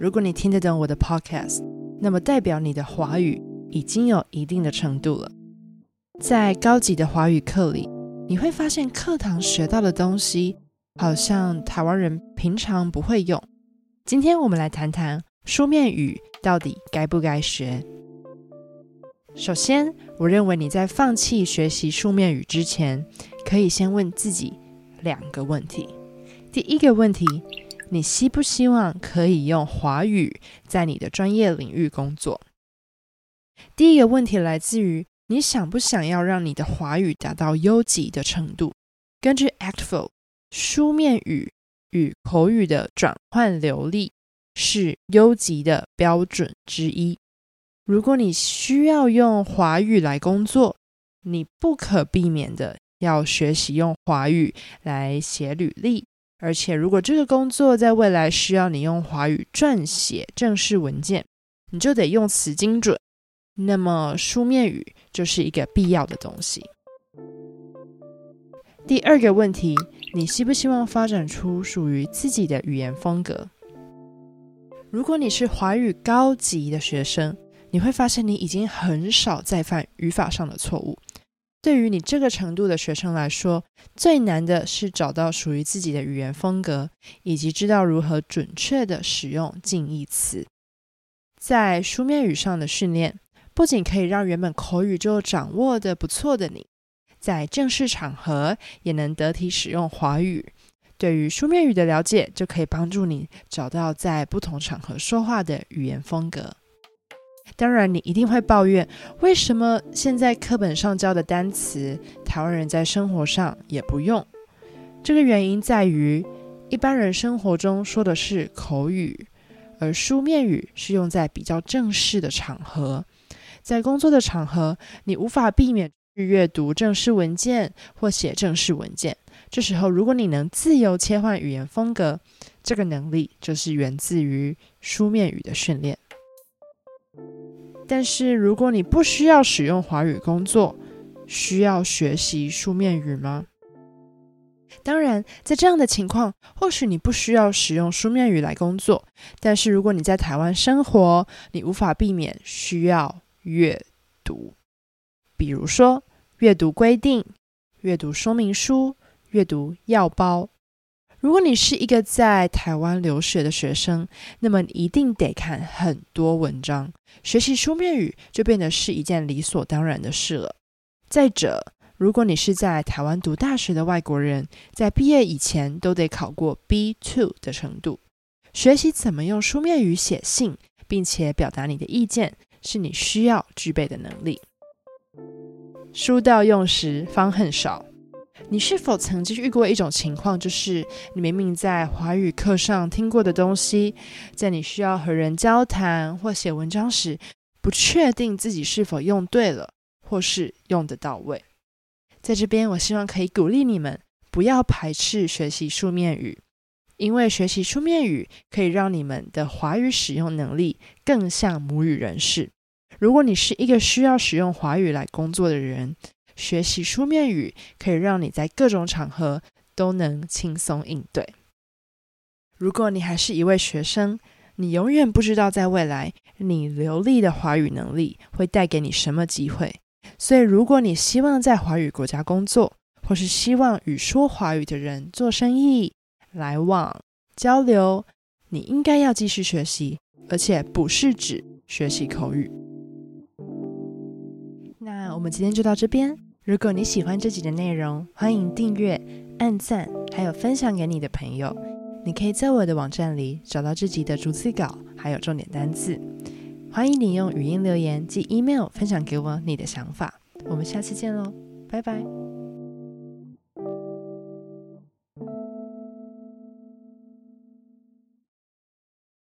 如果你听得懂我的 podcast，那么代表你的华语已经有一定的程度了。在高级的华语课里，你会发现课堂学到的东西，好像台湾人平常不会用。今天我们来谈谈书面语到底该不该学。首先，我认为你在放弃学习书面语之前，可以先问自己两个问题。第一个问题，你希不希望可以用华语在你的专业领域工作？第一个问题来自于你想不想要让你的华语达到优级的程度？根据 ACTFL，书面语与口语的转换流利是优级的标准之一。如果你需要用华语来工作，你不可避免的要学习用华语来写履历。而且，如果这个工作在未来需要你用华语撰写正式文件，你就得用词精准。那么，书面语就是一个必要的东西。第二个问题，你希不希望发展出属于自己的语言风格？如果你是华语高级的学生，你会发现，你已经很少再犯语法上的错误。对于你这个程度的学生来说，最难的是找到属于自己的语言风格，以及知道如何准确地使用近义词。在书面语上的训练，不仅可以让原本口语就掌握的不错的你，在正式场合也能得体使用华语。对于书面语的了解，就可以帮助你找到在不同场合说话的语言风格。当然，你一定会抱怨，为什么现在课本上教的单词，台湾人在生活上也不用？这个原因在于，一般人生活中说的是口语，而书面语是用在比较正式的场合。在工作的场合，你无法避免去阅读正式文件或写正式文件。这时候，如果你能自由切换语言风格，这个能力就是源自于书面语的训练。但是，如果你不需要使用华语工作，需要学习书面语吗？当然，在这样的情况，或许你不需要使用书面语来工作。但是，如果你在台湾生活，你无法避免需要阅读，比如说阅读规定、阅读说明书、阅读药包。如果你是一个在台湾留学的学生，那么你一定得看很多文章，学习书面语就变得是一件理所当然的事了。再者，如果你是在台湾读大学的外国人，在毕业以前都得考过 B two 的程度，学习怎么用书面语写信，并且表达你的意见，是你需要具备的能力。书到用时方恨少。你是否曾经遇过一种情况，就是你明明在华语课上听过的东西，在你需要和人交谈或写文章时，不确定自己是否用对了，或是用得到位？在这边，我希望可以鼓励你们，不要排斥学习书面语，因为学习书面语可以让你们的华语使用能力更像母语人士。如果你是一个需要使用华语来工作的人，学习书面语可以让你在各种场合都能轻松应对。如果你还是一位学生，你永远不知道在未来你流利的华语能力会带给你什么机会。所以，如果你希望在华语国家工作，或是希望与说华语的人做生意、来往、交流，你应该要继续学习，而且不是指学习口语。那我们今天就到这边。如果你喜欢这集的内容，欢迎订阅、按赞，还有分享给你的朋友。你可以在我的网站里找到这集的逐字稿，还有重点单字。欢迎你用语音留言及 email 分享给我你的想法。我们下次见喽，拜拜。